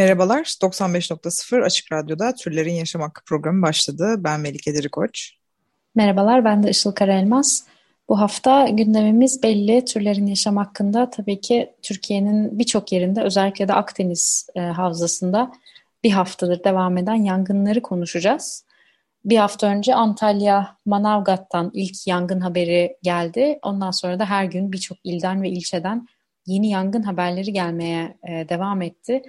Merhabalar, 95.0 Açık Radyo'da Türlerin Yaşam Hakkı programı başladı. Ben Melike Dirikoç. Merhabalar, ben de Işıl Karaelmaz. Bu hafta gündemimiz belli. Türlerin yaşam hakkında tabii ki Türkiye'nin birçok yerinde özellikle de Akdeniz e, havzasında bir haftadır devam eden yangınları konuşacağız. Bir hafta önce Antalya, Manavgat'tan ilk yangın haberi geldi. Ondan sonra da her gün birçok ilden ve ilçeden yeni yangın haberleri gelmeye e, devam etti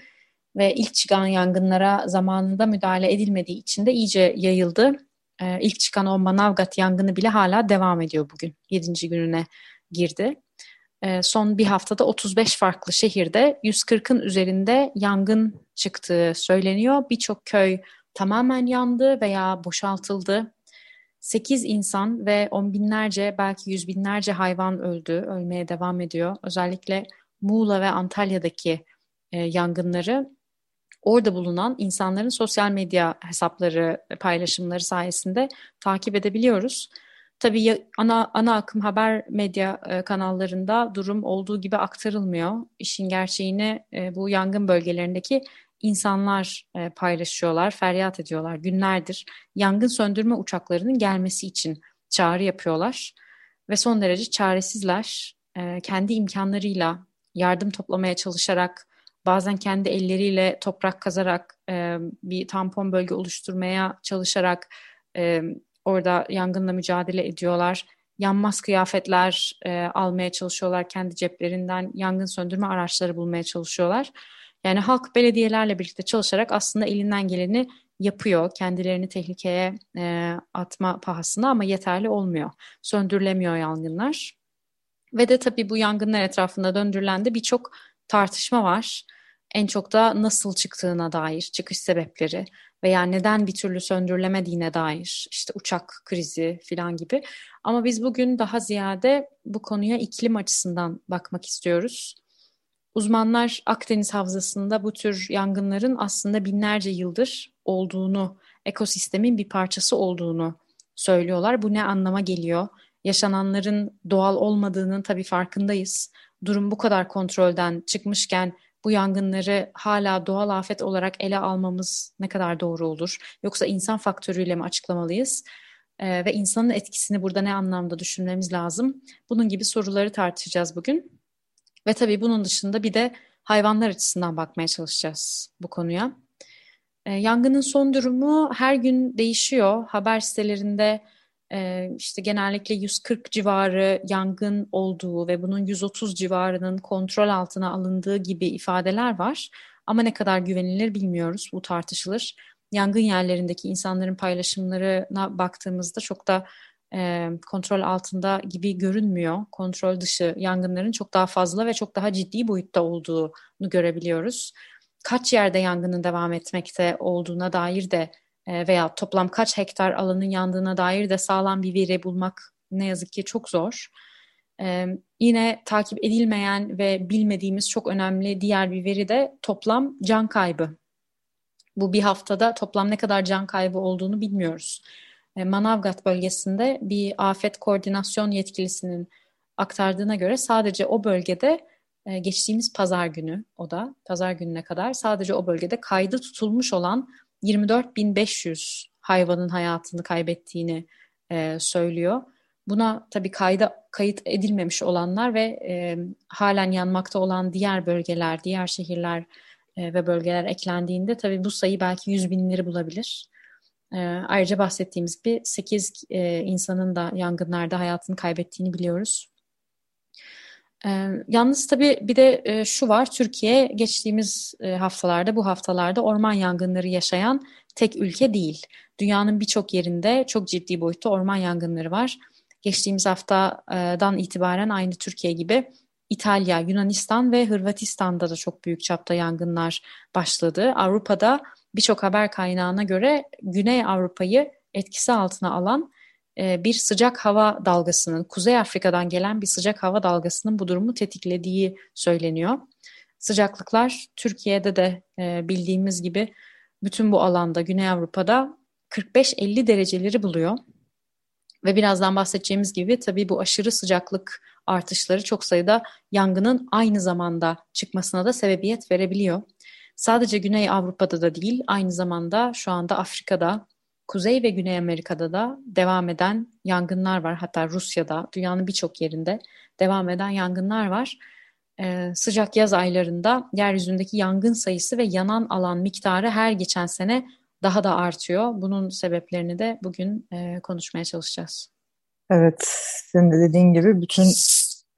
ve ilk çıkan yangınlara zamanında müdahale edilmediği için de iyice yayıldı. Ee, ilk çıkan o Manavgat yangını bile hala devam ediyor bugün. 7. gününe girdi. Ee, son bir haftada 35 farklı şehirde 140'ın üzerinde yangın çıktığı söyleniyor. Birçok köy tamamen yandı veya boşaltıldı. 8 insan ve on binlerce belki yüz binlerce hayvan öldü, ölmeye devam ediyor. Özellikle Muğla ve Antalya'daki e, yangınları orada bulunan insanların sosyal medya hesapları, paylaşımları sayesinde takip edebiliyoruz. Tabii ana, ana akım haber medya e, kanallarında durum olduğu gibi aktarılmıyor. İşin gerçeğini e, bu yangın bölgelerindeki insanlar e, paylaşıyorlar, feryat ediyorlar. Günlerdir yangın söndürme uçaklarının gelmesi için çağrı yapıyorlar. Ve son derece çaresizler. Kendi imkanlarıyla yardım toplamaya çalışarak bazen kendi elleriyle toprak kazarak e, bir tampon bölge oluşturmaya çalışarak e, orada yangınla mücadele ediyorlar. Yanmaz kıyafetler e, almaya çalışıyorlar kendi ceplerinden, yangın söndürme araçları bulmaya çalışıyorlar. Yani halk belediyelerle birlikte çalışarak aslında elinden geleni yapıyor. Kendilerini tehlikeye e, atma pahasına ama yeterli olmuyor. Söndürülemiyor yangınlar. Ve de tabii bu yangınlar etrafında döndürülen de birçok tartışma var. En çok da nasıl çıktığına dair, çıkış sebepleri veya neden bir türlü söndürülemediğine dair, işte uçak krizi falan gibi. Ama biz bugün daha ziyade bu konuya iklim açısından bakmak istiyoruz. Uzmanlar Akdeniz Havzası'nda bu tür yangınların aslında binlerce yıldır olduğunu, ekosistemin bir parçası olduğunu söylüyorlar. Bu ne anlama geliyor? Yaşananların doğal olmadığının tabii farkındayız durum bu kadar kontrolden çıkmışken bu yangınları hala doğal afet olarak ele almamız ne kadar doğru olur? Yoksa insan faktörüyle mi açıklamalıyız? Ee, ve insanın etkisini burada ne anlamda düşünmemiz lazım? Bunun gibi soruları tartışacağız bugün. Ve tabii bunun dışında bir de hayvanlar açısından bakmaya çalışacağız bu konuya. Ee, yangının son durumu her gün değişiyor. Haber sitelerinde işte genellikle 140 civarı yangın olduğu ve bunun 130 civarının kontrol altına alındığı gibi ifadeler var. Ama ne kadar güvenilir bilmiyoruz. Bu tartışılır. Yangın yerlerindeki insanların paylaşımlarına baktığımızda çok da e, kontrol altında gibi görünmüyor. Kontrol dışı yangınların çok daha fazla ve çok daha ciddi boyutta olduğunu görebiliyoruz. Kaç yerde yangının devam etmekte olduğuna dair de veya toplam kaç hektar alanın yandığına dair de sağlam bir veri bulmak ne yazık ki çok zor. Ee, yine takip edilmeyen ve bilmediğimiz çok önemli diğer bir veri de toplam can kaybı. Bu bir haftada toplam ne kadar can kaybı olduğunu bilmiyoruz. Ee, Manavgat bölgesinde bir afet koordinasyon yetkilisinin aktardığına göre sadece o bölgede e, geçtiğimiz pazar günü o da pazar gününe kadar sadece o bölgede kaydı tutulmuş olan 24.500 hayvanın hayatını kaybettiğini e, söylüyor. Buna tabii kayda kayıt edilmemiş olanlar ve e, halen yanmakta olan diğer bölgeler, diğer şehirler e, ve bölgeler eklendiğinde tabii bu sayı belki yüz binleri bulabilir. E, ayrıca bahsettiğimiz bir 8 e, insanın da yangınlarda hayatını kaybettiğini biliyoruz. Ee, yalnız tabii bir de e, şu var, Türkiye geçtiğimiz e, haftalarda, bu haftalarda orman yangınları yaşayan tek ülke değil. Dünyanın birçok yerinde çok ciddi boyutta orman yangınları var. Geçtiğimiz haftadan itibaren aynı Türkiye gibi İtalya, Yunanistan ve Hırvatistan'da da çok büyük çapta yangınlar başladı. Avrupa'da birçok haber kaynağına göre Güney Avrupa'yı etkisi altına alan e, bir sıcak hava dalgasının, Kuzey Afrika'dan gelen bir sıcak hava dalgasının bu durumu tetiklediği söyleniyor. Sıcaklıklar Türkiye'de de e, bildiğimiz gibi bütün bu alanda Güney Avrupa'da 45-50 dereceleri buluyor. Ve birazdan bahsedeceğimiz gibi tabii bu aşırı sıcaklık artışları çok sayıda yangının aynı zamanda çıkmasına da sebebiyet verebiliyor. Sadece Güney Avrupa'da da değil, aynı zamanda şu anda Afrika'da, Kuzey ve Güney Amerika'da da devam eden yangınlar var. Hatta Rusya'da, dünyanın birçok yerinde devam eden yangınlar var. Ee, sıcak yaz aylarında yeryüzündeki yangın sayısı ve yanan alan miktarı her geçen sene daha da artıyor. Bunun sebeplerini de bugün e, konuşmaya çalışacağız. Evet, senin de dediğin gibi bütün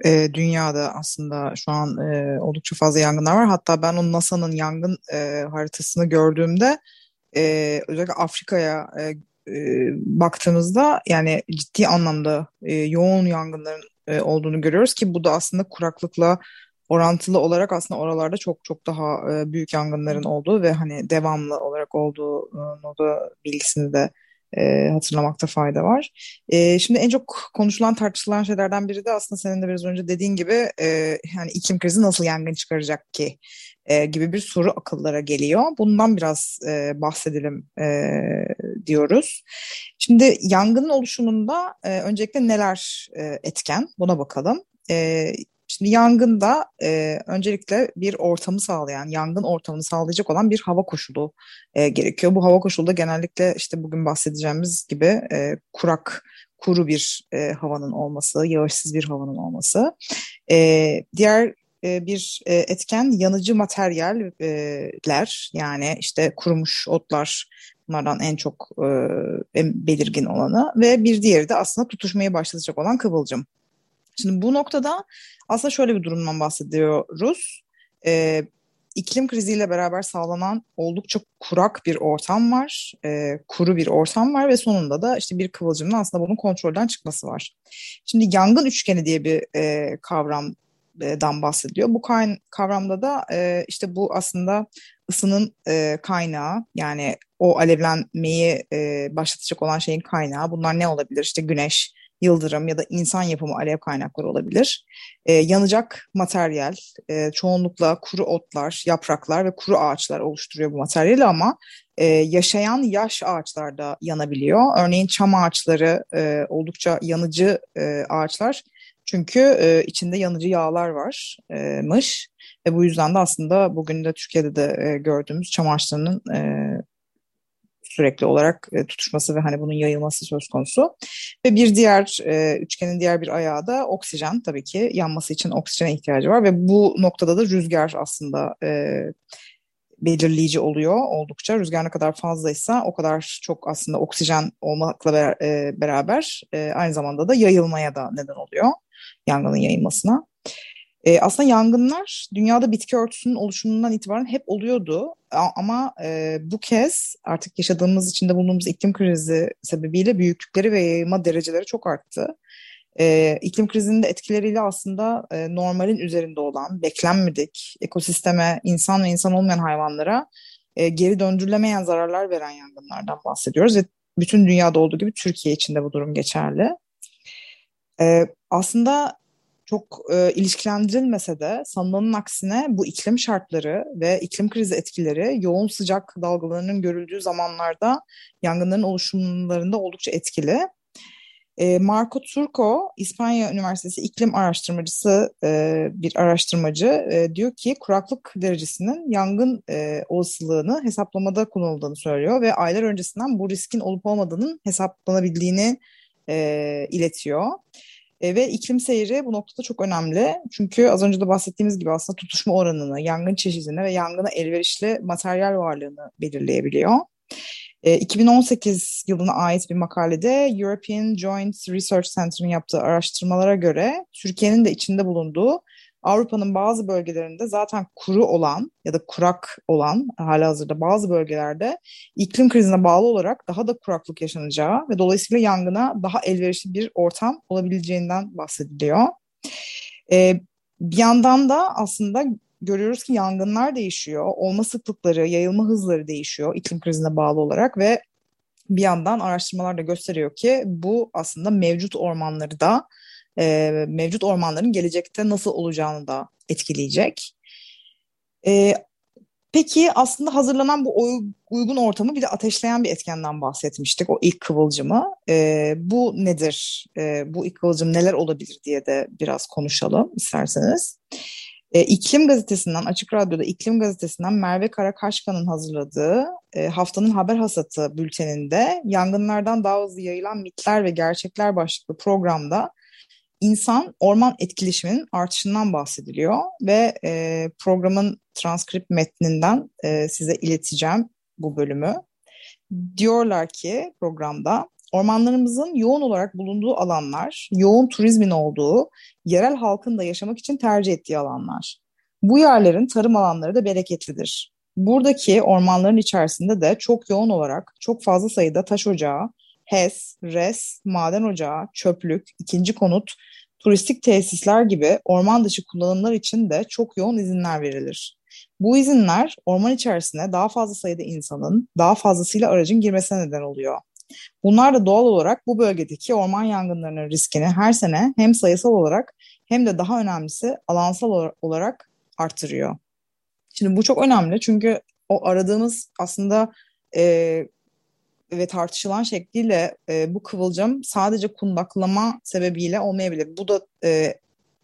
e, dünyada aslında şu an e, oldukça fazla yangınlar var. Hatta ben o NASA'nın yangın e, haritasını gördüğümde e, özellikle Afrika'ya e, e, baktığımızda yani ciddi anlamda e, yoğun yangınların e, olduğunu görüyoruz ki bu da aslında kuraklıkla orantılı olarak aslında oralarda çok çok daha e, büyük yangınların olduğu ve hani devamlı olarak olduğu da bilgisini de e, hatırlamakta fayda var. E, şimdi en çok konuşulan tartışılan şeylerden biri de aslında senin de biraz önce dediğin gibi e, yani iklim krizi nasıl yangın çıkaracak ki e, gibi bir soru akıllara geliyor. Bundan biraz e, bahsedelim e, diyoruz. Şimdi yangının oluşumunda e, öncelikle neler e, etken buna bakalım. E, Şimdi yangında e, öncelikle bir ortamı sağlayan, yangın ortamını sağlayacak olan bir hava koşulu e, gerekiyor. Bu hava koşulu da genellikle işte bugün bahsedeceğimiz gibi e, kurak, kuru bir e, havanın olması, yağışsız bir havanın olması. E, diğer e, bir e, etken yanıcı materyaller yani işte kurumuş otlar bunlardan en çok e, en belirgin olanı ve bir diğeri de aslında tutuşmayı başlatacak olan kıvılcım. Şimdi bu noktada aslında şöyle bir durumdan bahsediyoruz. Ee, iklim kriziyle beraber sağlanan oldukça kurak bir ortam var, e, kuru bir ortam var ve sonunda da işte bir kıvılcımın aslında bunun kontrolden çıkması var. Şimdi yangın üçgeni diye bir e, kavramdan bahsediliyor. Bu kavramda da e, işte bu aslında ısının e, kaynağı yani o alevlenmeyi e, başlatacak olan şeyin kaynağı. Bunlar ne olabilir? İşte güneş, yıldırım ya da insan yapımı alev kaynakları olabilir. E, yanacak materyal e, çoğunlukla kuru otlar, yapraklar ve kuru ağaçlar oluşturuyor bu materyali ama e, yaşayan yaş ağaçlar da yanabiliyor. Örneğin çam ağaçları e, oldukça yanıcı e, ağaçlar çünkü e, içinde yanıcı yağlar varmış ve bu yüzden de aslında bugün de Türkiye'de de e, gördüğümüz çam ağaçlarının e, sürekli olarak e, tutuşması ve hani bunun yayılması söz konusu. Ve bir diğer e, üçgenin diğer bir ayağı da oksijen tabii ki yanması için oksijene ihtiyacı var ve bu noktada da rüzgar aslında e, belirleyici oluyor oldukça. Rüzgar ne kadar fazlaysa o kadar çok aslında oksijen olmakla e, beraber e, aynı zamanda da yayılmaya da neden oluyor yangının yayılmasına. E, aslında yangınlar dünyada bitki örtüsünün oluşumundan itibaren hep oluyordu. Ama e, bu kez artık yaşadığımız içinde bulunduğumuz iklim krizi sebebiyle büyüklükleri ve yayılma dereceleri çok arttı. E, iklim krizinin de etkileriyle aslında e, normalin üzerinde olan, beklenmedik ekosisteme, insan ve insan olmayan hayvanlara e, geri döndürülemeyen zararlar veren yangınlardan bahsediyoruz. Ve bütün dünyada olduğu gibi Türkiye için de bu durum geçerli. E, aslında çok e, ilişkilendirilmese de sanılanın aksine bu iklim şartları ve iklim krizi etkileri yoğun sıcak dalgalarının görüldüğü zamanlarda yangınların oluşumlarında oldukça etkili. E, Marco Turco, İspanya Üniversitesi iklim araştırmacısı e, bir araştırmacı e, diyor ki kuraklık derecesinin yangın e, olasılığını hesaplamada kullanıldığını söylüyor ve aylar öncesinden bu riskin olup olmadığının hesaplanabildiğini e, iletiyor. E, ve iklim seyri bu noktada çok önemli. Çünkü az önce de bahsettiğimiz gibi aslında tutuşma oranını, yangın çeşidini ve yangına elverişli materyal varlığını belirleyebiliyor. E, 2018 yılına ait bir makalede European Joint Research Center'ın yaptığı araştırmalara göre Türkiye'nin de içinde bulunduğu Avrupa'nın bazı bölgelerinde zaten kuru olan ya da kurak olan hala hazırda bazı bölgelerde iklim krizine bağlı olarak daha da kuraklık yaşanacağı ve dolayısıyla yangına daha elverişli bir ortam olabileceğinden bahsediliyor. Ee, Bir yandan da aslında görüyoruz ki yangınlar değişiyor. Olma sıklıkları, yayılma hızları değişiyor iklim krizine bağlı olarak ve bir yandan araştırmalar da gösteriyor ki bu aslında mevcut ormanları da e, mevcut ormanların gelecekte nasıl olacağını da etkileyecek. E, peki aslında hazırlanan bu uygun ortamı bir de ateşleyen bir etkenden bahsetmiştik. O ilk kıvılcımı. E, bu nedir? E, bu ilk kıvılcım neler olabilir diye de biraz konuşalım isterseniz. E, İklim Gazetesi'nden, Açık Radyo'da İklim Gazetesi'nden Merve Karakaşkan'ın hazırladığı e, haftanın haber hasatı bülteninde yangınlardan daha hızlı yayılan mitler ve gerçekler başlıklı programda insan orman etkileşiminin artışından bahsediliyor ve e, programın transkript metninden e, size ileteceğim bu bölümü. Diyorlar ki programda ormanlarımızın yoğun olarak bulunduğu alanlar, yoğun turizmin olduğu, yerel halkın da yaşamak için tercih ettiği alanlar. Bu yerlerin tarım alanları da bereketlidir. Buradaki ormanların içerisinde de çok yoğun olarak çok fazla sayıda taş ocağı, HES, RES, maden ocağı, çöplük, ikinci konut, turistik tesisler gibi orman dışı kullanımlar için de çok yoğun izinler verilir. Bu izinler orman içerisine daha fazla sayıda insanın, daha fazlasıyla aracın girmesine neden oluyor. Bunlar da doğal olarak bu bölgedeki orman yangınlarının riskini her sene hem sayısal olarak hem de daha önemlisi alansal olarak artırıyor. Şimdi bu çok önemli çünkü o aradığımız aslında e, ve tartışılan şekliyle e, bu kıvılcım sadece kundaklama sebebiyle olmayabilir. Bu da e,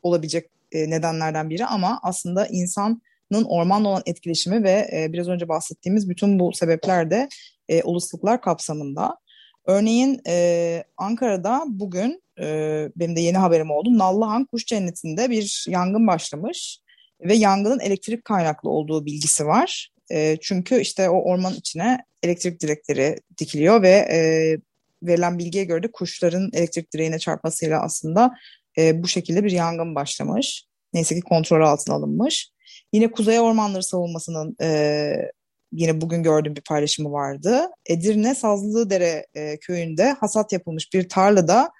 olabilecek e, nedenlerden biri ama aslında insanın ormanla olan etkileşimi ve e, biraz önce bahsettiğimiz bütün bu sebepler de e, olasılıklar kapsamında. Örneğin e, Ankara'da bugün e, benim de yeni haberim oldu. Nallıhan Kuş Cenneti'nde bir yangın başlamış ve yangının elektrik kaynaklı olduğu bilgisi var. E, çünkü işte o orman içine elektrik direkleri dikiliyor ve e, verilen bilgiye göre de kuşların elektrik direğine çarpmasıyla aslında e, bu şekilde bir yangın başlamış. Neyse ki kontrol altına alınmış. Yine Kuzey Ormanları Savunması'nın e, yine bugün gördüğüm bir paylaşımı vardı. Edirne Sazlıdere e, köyünde hasat yapılmış bir tarlada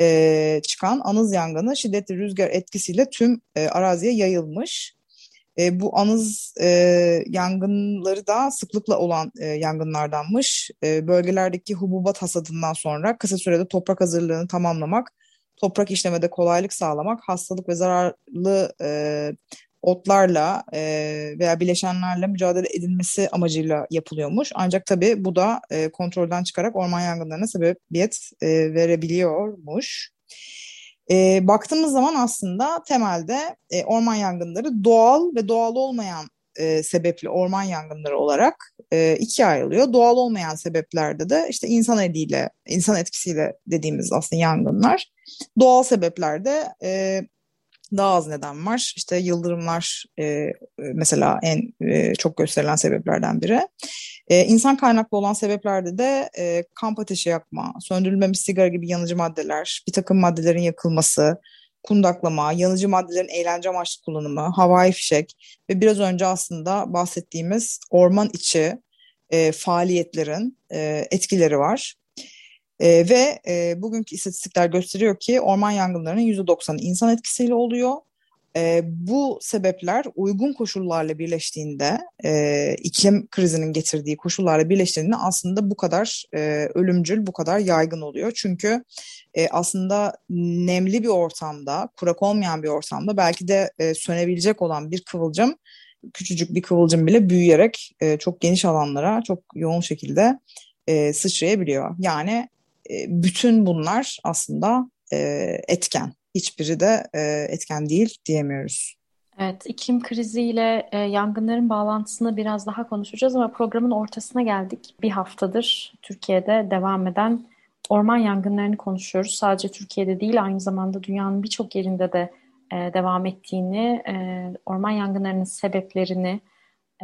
e, çıkan anız yangını şiddetli rüzgar etkisiyle tüm e, araziye yayılmış. E, bu anız e, yangınları da sıklıkla olan e, yangınlardanmış. E, bölgelerdeki hububat hasadından sonra kısa sürede toprak hazırlığını tamamlamak, toprak işlemede kolaylık sağlamak, hastalık ve zararlı e, otlarla e, veya bileşenlerle mücadele edilmesi amacıyla yapılıyormuş. Ancak tabii bu da e, kontrolden çıkarak orman yangınlarına sebebiyet e, verebiliyormuş. E, baktığımız zaman aslında temelde e, orman yangınları doğal ve doğal olmayan e, sebepli orman yangınları olarak e, ikiye ayrılıyor. Doğal olmayan sebeplerde de işte insan eliyle, insan etkisiyle dediğimiz aslında yangınlar. Doğal sebeplerde e, daha az neden var. İşte yıldırımlar e, mesela en e, çok gösterilen sebeplerden biri. E, insan kaynaklı olan sebeplerde de e, kamp ateşi yakma, söndürülmemiş sigara gibi yanıcı maddeler, bir takım maddelerin yakılması, kundaklama, yanıcı maddelerin eğlence amaçlı kullanımı, havai fişek ve biraz önce aslında bahsettiğimiz orman içi e, faaliyetlerin e, etkileri var. E, ve e, bugünkü istatistikler gösteriyor ki orman yangınlarının %90'ı insan etkisiyle oluyor. E, bu sebepler uygun koşullarla birleştiğinde, e, iklim krizinin getirdiği koşullarla birleştiğinde aslında bu kadar e, ölümcül, bu kadar yaygın oluyor. Çünkü e, aslında nemli bir ortamda, kurak olmayan bir ortamda belki de e, sönebilecek olan bir kıvılcım, küçücük bir kıvılcım bile büyüyerek e, çok geniş alanlara çok yoğun şekilde e, sıçrayabiliyor. Yani e, bütün bunlar aslında e, etken. Hiçbiri de e, etken değil diyemiyoruz. Evet, iklim kriziyle e, yangınların bağlantısını biraz daha konuşacağız ama programın ortasına geldik. Bir haftadır Türkiye'de devam eden orman yangınlarını konuşuyoruz. Sadece Türkiye'de değil, aynı zamanda dünyanın birçok yerinde de e, devam ettiğini, e, orman yangınlarının sebeplerini,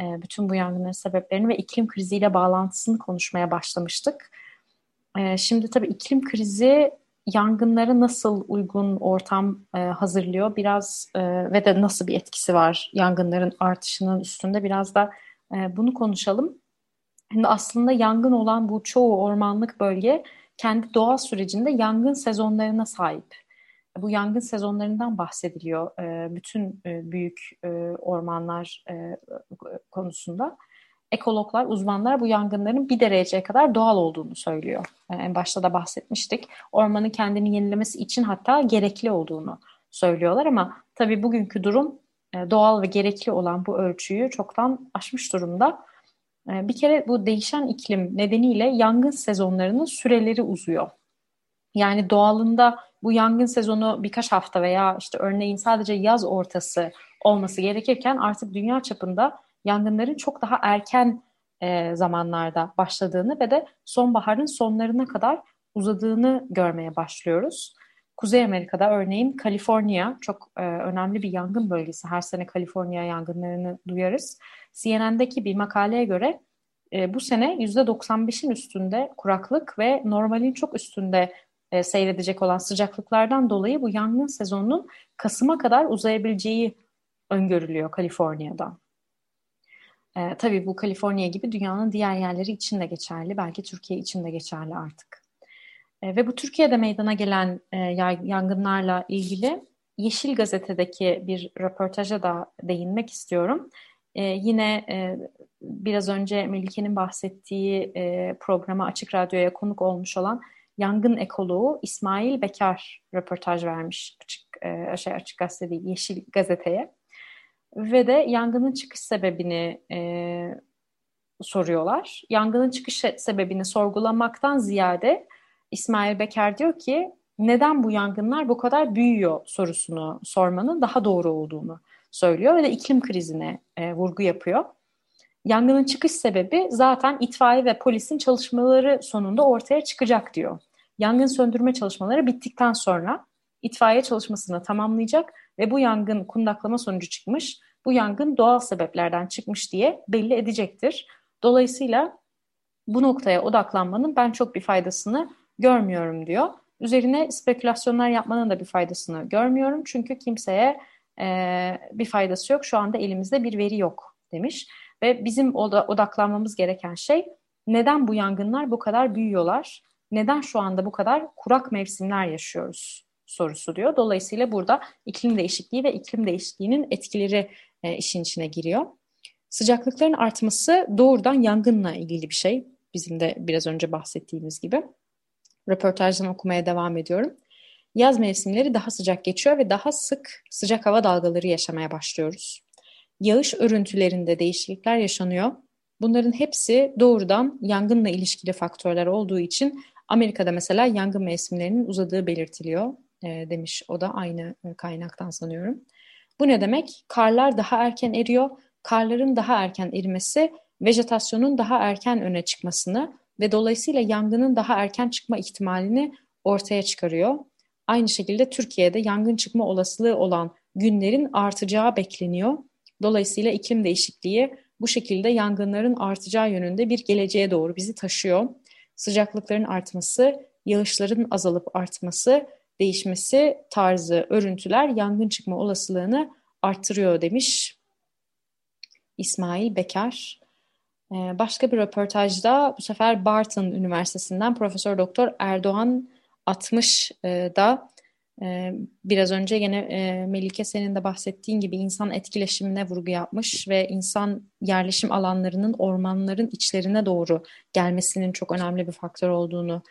e, bütün bu yangınların sebeplerini ve iklim kriziyle bağlantısını konuşmaya başlamıştık. E, şimdi tabii iklim krizi yangınlara nasıl uygun ortam e, hazırlıyor biraz e, ve de nasıl bir etkisi var yangınların artışının üstünde biraz da e, bunu konuşalım. Şimdi aslında yangın olan bu çoğu ormanlık bölge kendi doğal sürecinde yangın sezonlarına sahip. bu yangın sezonlarından bahsediliyor e, bütün e, büyük e, ormanlar konusunda. Ekologlar, uzmanlar bu yangınların bir dereceye kadar doğal olduğunu söylüyor. E, en başta da bahsetmiştik. Ormanın kendini yenilemesi için hatta gerekli olduğunu söylüyorlar ama tabii bugünkü durum e, doğal ve gerekli olan bu ölçüyü çoktan aşmış durumda. E, bir kere bu değişen iklim nedeniyle yangın sezonlarının süreleri uzuyor. Yani doğalında bu yangın sezonu birkaç hafta veya işte örneğin sadece yaz ortası olması gerekirken artık dünya çapında yangınların çok daha erken e, zamanlarda başladığını ve de sonbaharın sonlarına kadar uzadığını görmeye başlıyoruz. Kuzey Amerika'da örneğin Kaliforniya çok e, önemli bir yangın bölgesi. Her sene Kaliforniya yangınlarını duyarız. CNN'deki bir makaleye göre e, bu sene %95'in üstünde kuraklık ve normalin çok üstünde e, seyredecek olan sıcaklıklardan dolayı bu yangın sezonunun Kasım'a kadar uzayabileceği öngörülüyor Kaliforniya'da. E, tabii bu Kaliforniya gibi dünyanın diğer yerleri için de geçerli. Belki Türkiye için de geçerli artık. E, ve bu Türkiye'de meydana gelen e, yangınlarla ilgili Yeşil Gazete'deki bir röportaja da değinmek istiyorum. E, yine e, biraz önce Melike'nin bahsettiği e, programa Açık Radyo'ya konuk olmuş olan yangın ekoloğu İsmail Bekar röportaj vermiş açık, e, şey, açık gazete değil, Yeşil Gazete'ye. Ve de yangının çıkış sebebini e, soruyorlar. Yangının çıkış sebebini sorgulamaktan ziyade İsmail Bekar diyor ki neden bu yangınlar bu kadar büyüyor sorusunu sormanın daha doğru olduğunu söylüyor ve de iklim krizine e, vurgu yapıyor. Yangının çıkış sebebi zaten itfaiye ve polisin çalışmaları sonunda ortaya çıkacak diyor. Yangın söndürme çalışmaları bittikten sonra itfaiye çalışmasını tamamlayacak ve bu yangın kundaklama sonucu çıkmış, bu yangın doğal sebeplerden çıkmış diye belli edecektir. Dolayısıyla bu noktaya odaklanmanın ben çok bir faydasını görmüyorum diyor. Üzerine spekülasyonlar yapmanın da bir faydasını görmüyorum. Çünkü kimseye e, bir faydası yok. Şu anda elimizde bir veri yok demiş. Ve bizim odaklanmamız gereken şey neden bu yangınlar bu kadar büyüyorlar? Neden şu anda bu kadar kurak mevsimler yaşıyoruz sorusu diyor. Dolayısıyla burada iklim değişikliği ve iklim değişikliğinin etkileri e, işin içine giriyor. Sıcaklıkların artması doğrudan yangınla ilgili bir şey. Bizim de biraz önce bahsettiğimiz gibi. Röportajdan okumaya devam ediyorum. Yaz mevsimleri daha sıcak geçiyor ve daha sık sıcak hava dalgaları yaşamaya başlıyoruz. Yağış örüntülerinde değişiklikler yaşanıyor. Bunların hepsi doğrudan yangınla ilişkili faktörler olduğu için Amerika'da mesela yangın mevsimlerinin uzadığı belirtiliyor e, demiş o da aynı e, kaynaktan sanıyorum. Bu ne demek? Karlar daha erken eriyor. Karların daha erken erimesi vejetasyonun daha erken öne çıkmasını ve dolayısıyla yangının daha erken çıkma ihtimalini ortaya çıkarıyor. Aynı şekilde Türkiye'de yangın çıkma olasılığı olan günlerin artacağı bekleniyor. Dolayısıyla iklim değişikliği bu şekilde yangınların artacağı yönünde bir geleceğe doğru bizi taşıyor. Sıcaklıkların artması, yağışların azalıp artması, değişmesi tarzı örüntüler yangın çıkma olasılığını arttırıyor demiş İsmail Bekar. Ee, başka bir röportajda bu sefer Barton Üniversitesi'nden Profesör Doktor Erdoğan 60 e, da e, biraz önce yine e, Melike senin de bahsettiğin gibi insan etkileşimine vurgu yapmış ve insan yerleşim alanlarının ormanların içlerine doğru gelmesinin çok önemli bir faktör olduğunu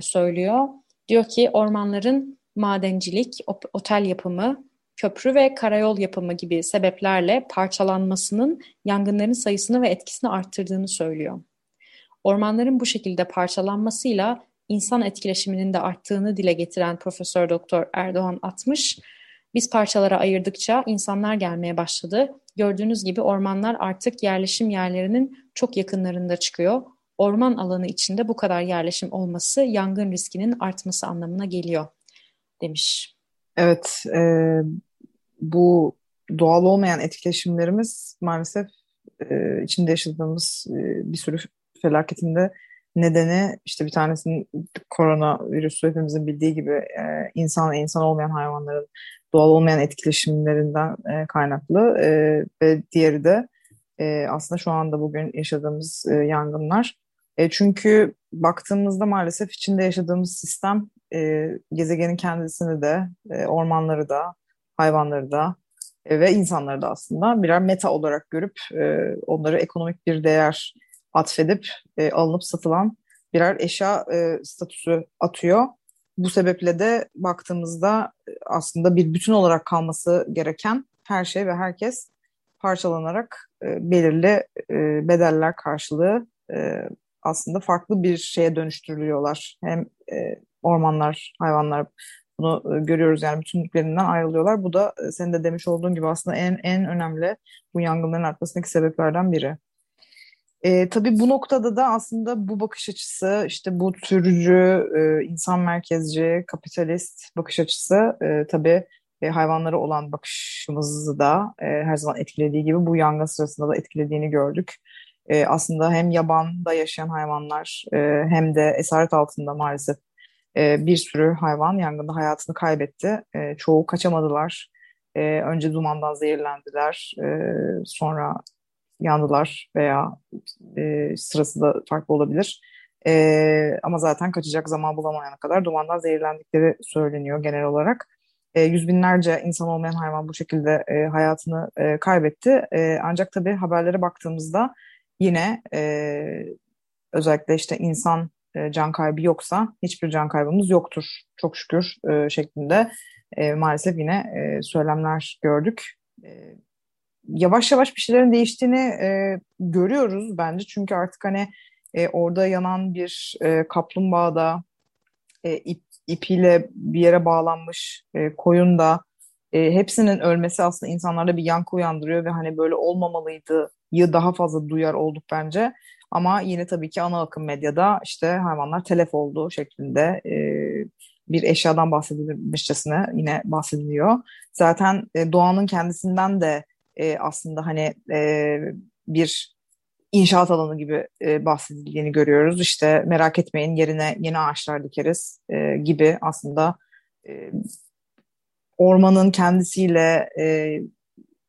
söylüyor. Diyor ki ormanların madencilik, otel yapımı, köprü ve karayol yapımı gibi sebeplerle parçalanmasının yangınların sayısını ve etkisini arttırdığını söylüyor. Ormanların bu şekilde parçalanmasıyla insan etkileşiminin de arttığını dile getiren Profesör Doktor Erdoğan Atmış, biz parçalara ayırdıkça insanlar gelmeye başladı. Gördüğünüz gibi ormanlar artık yerleşim yerlerinin çok yakınlarında çıkıyor. Orman alanı içinde bu kadar yerleşim olması yangın riskinin artması anlamına geliyor demiş. Evet, e, bu doğal olmayan etkileşimlerimiz maalesef e, içinde yaşadığımız e, bir sürü felaketinde nedeni işte bir tanesinin koronavirüsü hepimizin bildiği gibi e, insan insan olmayan hayvanların doğal olmayan etkileşimlerinden e, kaynaklı e, ve diğeri de e, aslında şu anda bugün yaşadığımız e, yangınlar. E, çünkü baktığımızda maalesef içinde yaşadığımız sistem e, gezegenin kendisini de, e, ormanları da, hayvanları da e, ve insanları da aslında birer meta olarak görüp e, onları ekonomik bir değer atfedip e, alınıp satılan birer eşya e, statüsü atıyor. Bu sebeple de baktığımızda e, aslında bir bütün olarak kalması gereken her şey ve herkes parçalanarak e, belirli e, bedeller karşılığı e, aslında farklı bir şeye dönüştürülüyorlar. Hem e, ormanlar, hayvanlar bunu e, görüyoruz yani bütünlüklerinden ayrılıyorlar. Bu da e, senin de demiş olduğun gibi aslında en en önemli bu yangınların artmasındaki sebeplerden biri. E, tabii bu noktada da aslında bu bakış açısı işte bu türcü, e, insan merkezci, kapitalist bakış açısı e, tabii e, hayvanlara olan bakışımızı da e, her zaman etkilediği gibi bu yangın sırasında da etkilediğini gördük. E, aslında hem yabanda yaşayan hayvanlar e, hem de esaret altında maalesef e, bir sürü hayvan yangında hayatını kaybetti. E, çoğu kaçamadılar. E, önce dumandan zehirlendiler, e, sonra yandılar veya e, sırası da farklı olabilir. E, ama zaten kaçacak zaman bulamayana kadar dumandan zehirlendikleri söyleniyor genel olarak. E, yüz binlerce insan olmayan hayvan bu şekilde e, hayatını e, kaybetti. E, ancak tabii haberlere baktığımızda yine e, özellikle işte insan e, can kaybı yoksa hiçbir can kaybımız yoktur çok şükür e, şeklinde e, maalesef yine e, söylemler gördük. E, yavaş yavaş bir şeylerin değiştiğini e, görüyoruz bence çünkü artık hani e, orada yanan bir e, kaplumbağada e, ip, ipiyle bir yere bağlanmış e, koyun da e, hepsinin ölmesi aslında insanlarda bir yankı uyandırıyor ve hani böyle olmamalıydı daha fazla duyar olduk bence. Ama yine tabii ki ana akım medyada işte hayvanlar telef oldu şeklinde e, bir eşyadan bahsedilmişçesine yine bahsediliyor. Zaten e, doğanın kendisinden de e, aslında hani e, bir inşaat alanı gibi e, bahsedildiğini görüyoruz. İşte merak etmeyin yerine yeni ağaçlar dikeriz e, gibi aslında e, ormanın kendisiyle e,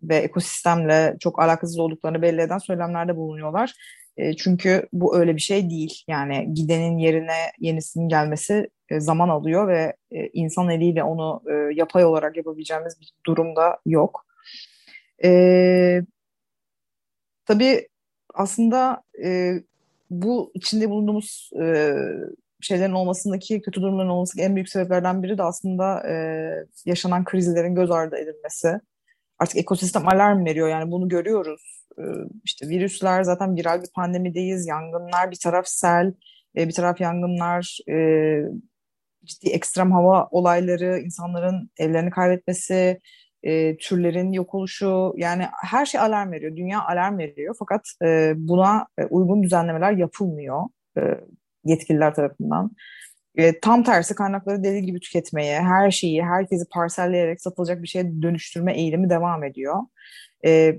ve ekosistemle çok alakasız olduklarını belli eden söylemlerde bulunuyorlar. E, çünkü bu öyle bir şey değil. Yani gidenin yerine yenisinin gelmesi e, zaman alıyor ve e, insan eliyle onu yapay olarak yapabileceğimiz bir durumda yok. E, tabii aslında e, bu içinde bulunduğumuz e, şeylerin olmasındaki, kötü durumların olmasındaki en büyük sebeplerden biri de aslında e, yaşanan krizlerin göz ardı edilmesi. Artık ekosistem alarm veriyor yani bunu görüyoruz. E, işte virüsler zaten viral bir pandemideyiz, yangınlar bir taraf sel, e, bir taraf yangınlar, e, ciddi ekstrem hava olayları, insanların evlerini kaybetmesi, e, türlerin yok oluşu yani her şey alarm veriyor. Dünya alarm veriyor fakat e, buna uygun düzenlemeler yapılmıyor yetkililer tarafından. E, tam tersi kaynakları deli gibi tüketmeye, her şeyi, herkesi parselleyerek satılacak bir şeye dönüştürme eğilimi devam ediyor. E,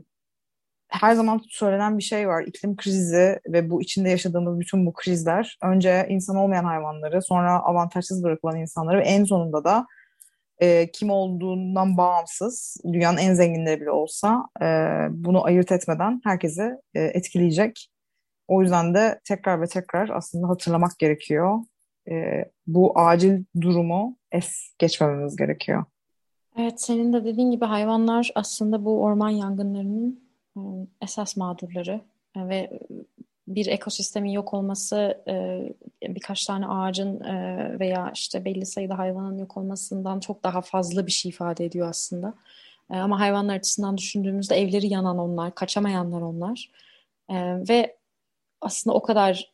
her zaman söylenen bir şey var. İklim krizi ve bu içinde yaşadığımız bütün bu krizler önce insan olmayan hayvanları, sonra avantajsız bırakılan insanları ve en sonunda da e, kim olduğundan bağımsız, dünyanın en zenginleri bile olsa e, bunu ayırt etmeden herkesi e, etkileyecek. O yüzden de tekrar ve tekrar aslında hatırlamak gerekiyor. E, bu acil durumu es geçmememiz gerekiyor. Evet, senin de dediğin gibi hayvanlar aslında bu orman yangınlarının e, esas mağdurları e, ve bir ekosistemin yok olması e, birkaç tane ağacın veya işte belli sayıda hayvanın yok olmasından çok daha fazla bir şey ifade ediyor aslında. Ama hayvanlar açısından düşündüğümüzde evleri yanan onlar, kaçamayanlar onlar. Ve aslında o kadar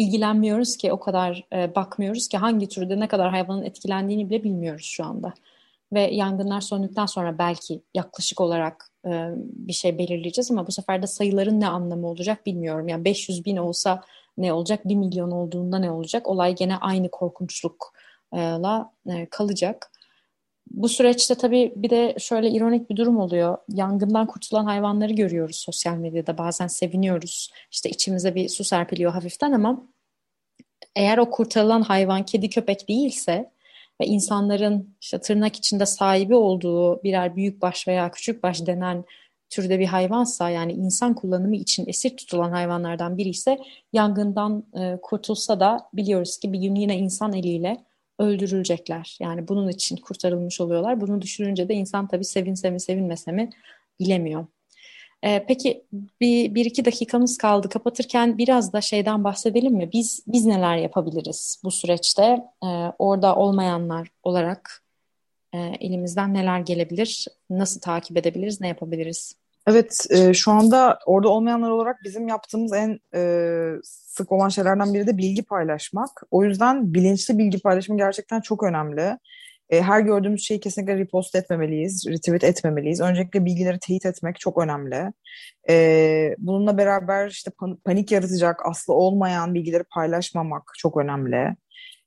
ilgilenmiyoruz ki, o kadar e, bakmıyoruz ki hangi türde ne kadar hayvanın etkilendiğini bile bilmiyoruz şu anda. Ve yangınlar söndükten sonra belki yaklaşık olarak e, bir şey belirleyeceğiz ama bu sefer de sayıların ne anlamı olacak bilmiyorum. Yani 500 bin olsa ne olacak, 1 milyon olduğunda ne olacak? Olay gene aynı korkunçlukla e, kalacak. Bu süreçte tabii bir de şöyle ironik bir durum oluyor. Yangından kurtulan hayvanları görüyoruz sosyal medyada. Bazen seviniyoruz. İşte içimize bir su serpiliyor hafiften ama eğer o kurtarılan hayvan kedi köpek değilse ve insanların işte tırnak içinde sahibi olduğu birer büyük baş veya küçük baş denen türde bir hayvansa yani insan kullanımı için esir tutulan hayvanlardan biri ise yangından e, kurtulsa da biliyoruz ki bir gün yine insan eliyle öldürülecekler. Yani bunun için kurtarılmış oluyorlar. Bunu düşününce de insan tabii sevinse mi sevinmese mi bilemiyor. Ee, peki bir, bir iki dakikamız kaldı. Kapatırken biraz da şeyden bahsedelim mi? Biz biz neler yapabiliriz bu süreçte? Ee, orada olmayanlar olarak e, elimizden neler gelebilir? Nasıl takip edebiliriz? Ne yapabiliriz? Evet, e, şu anda orada olmayanlar olarak bizim yaptığımız en e, sık olan şeylerden biri de bilgi paylaşmak. O yüzden bilinçli bilgi paylaşımı gerçekten çok önemli. E, her gördüğümüz şeyi kesinlikle repost etmemeliyiz, retweet etmemeliyiz. Öncelikle bilgileri teyit etmek çok önemli. E, bununla beraber işte panik yaratacak, aslı olmayan bilgileri paylaşmamak çok önemli.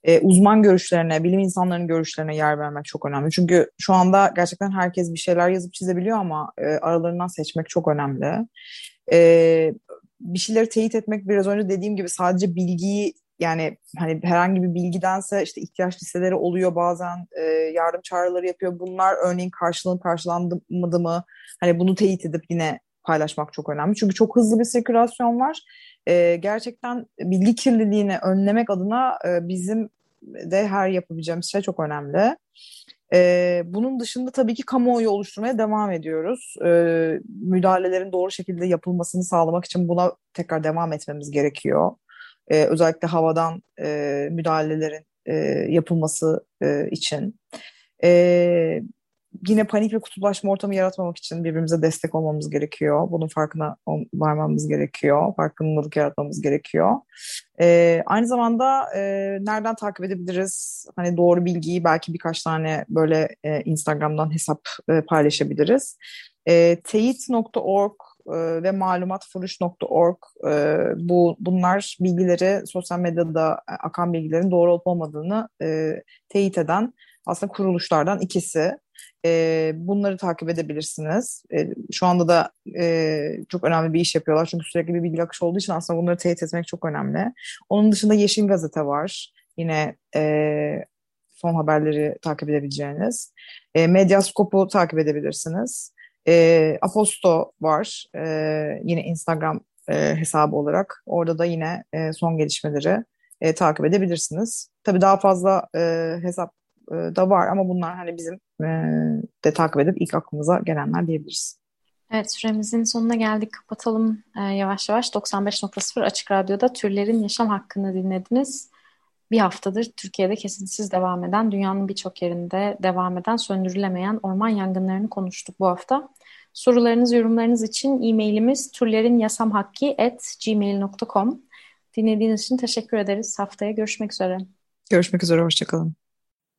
E, uzman görüşlerine, bilim insanlarının görüşlerine yer vermek çok önemli. Çünkü şu anda gerçekten herkes bir şeyler yazıp çizebiliyor ama e, aralarından seçmek çok önemli. E, bir şeyleri teyit etmek biraz önce dediğim gibi sadece bilgiyi yani hani herhangi bir bilgidense işte ihtiyaç listeleri oluyor bazen e, yardım çağrıları yapıyor. Bunlar örneğin karşılığın karşılandı mı hani bunu teyit edip yine paylaşmak çok önemli. Çünkü çok hızlı bir sirkülasyon var. E, gerçekten bilgi kirliliğini önlemek adına e, bizim de her yapabileceğimiz şey çok önemli. Ee, bunun dışında tabii ki kamuoyu oluşturmaya devam ediyoruz. Ee, müdahalelerin doğru şekilde yapılmasını sağlamak için buna tekrar devam etmemiz gerekiyor. Ee, özellikle havadan e, müdahalelerin e, yapılması e, için. Ee, yine panik ve kutuplaşma ortamı yaratmamak için birbirimize destek olmamız gerekiyor. Bunun farkına varmamız gerekiyor. Farkındalık yaratmamız gerekiyor. Ee, aynı zamanda e, nereden takip edebiliriz? Hani doğru bilgiyi belki birkaç tane böyle e, Instagram'dan hesap e, paylaşabiliriz. E, teyit.org e, ve malumatfuruş.org e, bu bunlar bilgileri sosyal medyada akan bilgilerin doğru olup olmadığını e, teyit eden aslında kuruluşlardan ikisi. E, bunları takip edebilirsiniz. E, şu anda da e, çok önemli bir iş yapıyorlar. Çünkü sürekli bir bilgi akışı olduğu için aslında bunları teyit etmek çok önemli. Onun dışında Yeşil Gazete var. Yine e, son haberleri takip edebileceğiniz. E, Medyaskop'u takip edebilirsiniz. E, Aposto var. E, yine Instagram e, hesabı olarak. Orada da yine e, son gelişmeleri e, takip edebilirsiniz. Tabii daha fazla e, hesap e, da var ama bunlar hani bizim e, de takip edip ilk aklımıza gelenler diyebiliriz. Evet süremizin sonuna geldik. Kapatalım e, yavaş yavaş. 95.0 Açık Radyo'da türlerin yaşam hakkını dinlediniz. Bir haftadır Türkiye'de kesintisiz devam eden, dünyanın birçok yerinde devam eden, söndürülemeyen orman yangınlarını konuştuk bu hafta. Sorularınız, yorumlarınız için e-mailimiz türlerinyasamhakki.gmail.com Dinlediğiniz için teşekkür ederiz. Haftaya görüşmek üzere. Görüşmek üzere, hoşçakalın.